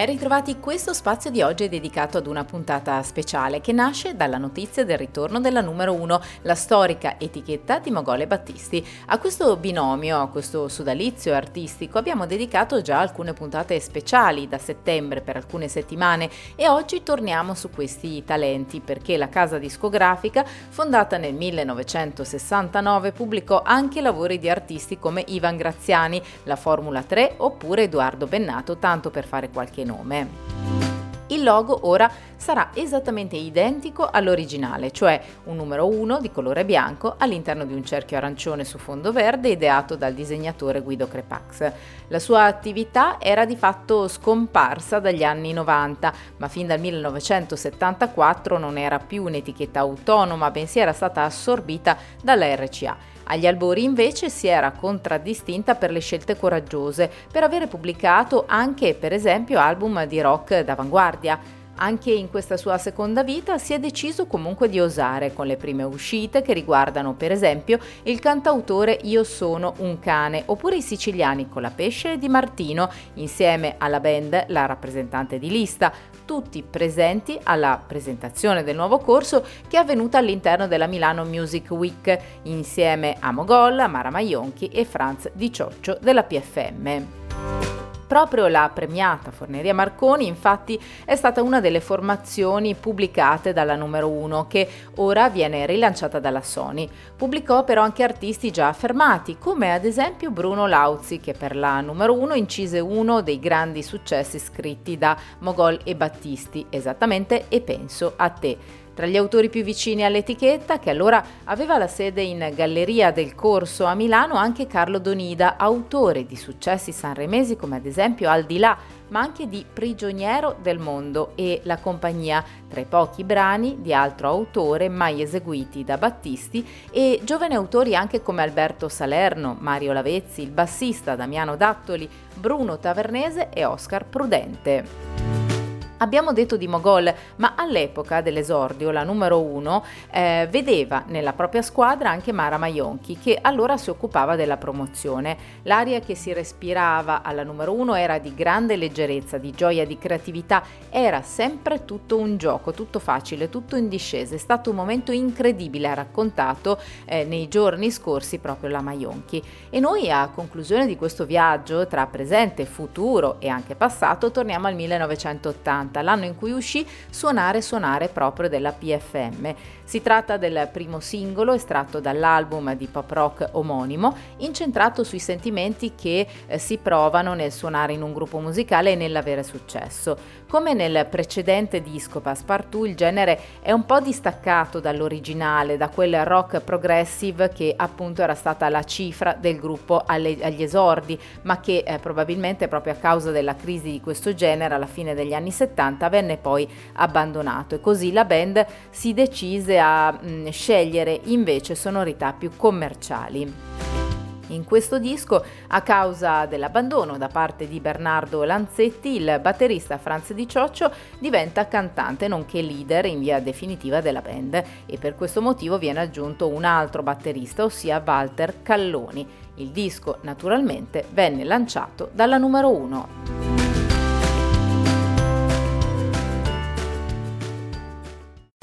Ben ritrovati, questo spazio di oggi è dedicato ad una puntata speciale che nasce dalla notizia del ritorno della numero 1, la storica etichetta di Mogole Battisti. A questo binomio, a questo sodalizio artistico abbiamo dedicato già alcune puntate speciali da settembre per alcune settimane e oggi torniamo su questi talenti perché la casa discografica, fondata nel 1969, pubblicò anche lavori di artisti come Ivan Graziani, la Formula 3 oppure Edoardo Bennato, tanto per fare qualche nome nome. Il logo ora sarà esattamente identico all'originale, cioè un numero 1 di colore bianco all'interno di un cerchio arancione su fondo verde ideato dal disegnatore Guido Crepax. La sua attività era di fatto scomparsa dagli anni 90, ma fin dal 1974 non era più un'etichetta autonoma, bensì era stata assorbita dalla RCA. Agli albori invece si era contraddistinta per le scelte coraggiose, per avere pubblicato anche per esempio album di rock d'avanguardia. Anche in questa sua seconda vita si è deciso comunque di osare con le prime uscite che riguardano per esempio il cantautore Io sono un cane oppure i siciliani con la pesce di Martino insieme alla band La rappresentante di lista, tutti presenti alla presentazione del nuovo corso che è avvenuta all'interno della Milano Music Week insieme a Mogol, Mara Maionchi e Franz Di Cioccio della PFM. Proprio la premiata Forneria Marconi infatti è stata una delle formazioni pubblicate dalla numero 1 che ora viene rilanciata dalla Sony. Pubblicò però anche artisti già affermati come ad esempio Bruno Lauzi che per la numero 1 incise uno dei grandi successi scritti da Mogol e Battisti, esattamente E penso a te tra gli autori più vicini all'etichetta, che allora aveva la sede in Galleria del Corso a Milano, anche Carlo Donida, autore di successi sanremesi come ad esempio Al di là, ma anche di Prigioniero del mondo e La compagnia, tra i pochi brani di altro autore mai eseguiti da Battisti e giovani autori anche come Alberto Salerno, Mario Lavezzi, il bassista Damiano Dattoli, Bruno Tavernese e Oscar Prudente. Abbiamo detto di Mogol, ma all'epoca dell'esordio la numero uno eh, vedeva nella propria squadra anche Mara Maionchi, che allora si occupava della promozione. L'aria che si respirava alla numero uno era di grande leggerezza, di gioia, di creatività, era sempre tutto un gioco, tutto facile, tutto in discesa. È stato un momento incredibile, ha raccontato eh, nei giorni scorsi proprio la Maionchi. E noi a conclusione di questo viaggio tra presente, futuro e anche passato torniamo al 1980 1980, l'anno in cui uscì Suonare Suonare proprio della PFM. Si tratta del primo singolo estratto dall'album di pop rock omonimo, incentrato sui sentimenti che eh, si provano nel suonare in un gruppo musicale e nell'avere successo. Come nel precedente disco Passepartout, il genere è un po' distaccato dall'originale, da quel rock progressive che appunto era stata la cifra del gruppo alle, agli esordi, ma che eh, probabilmente proprio a causa della crisi di questo genere alla fine degli anni 70 70 venne poi abbandonato e così la band si decise a mh, mm, scegliere invece sonorità più commerciali. In questo disco, a causa dell'abbandono da parte di Bernardo Lanzetti, il batterista Franz Di Cioccio diventa cantante nonché leader in via definitiva della band e per questo motivo viene aggiunto un altro batterista, ossia Walter Calloni. Il disco naturalmente venne lanciato dalla numero 1.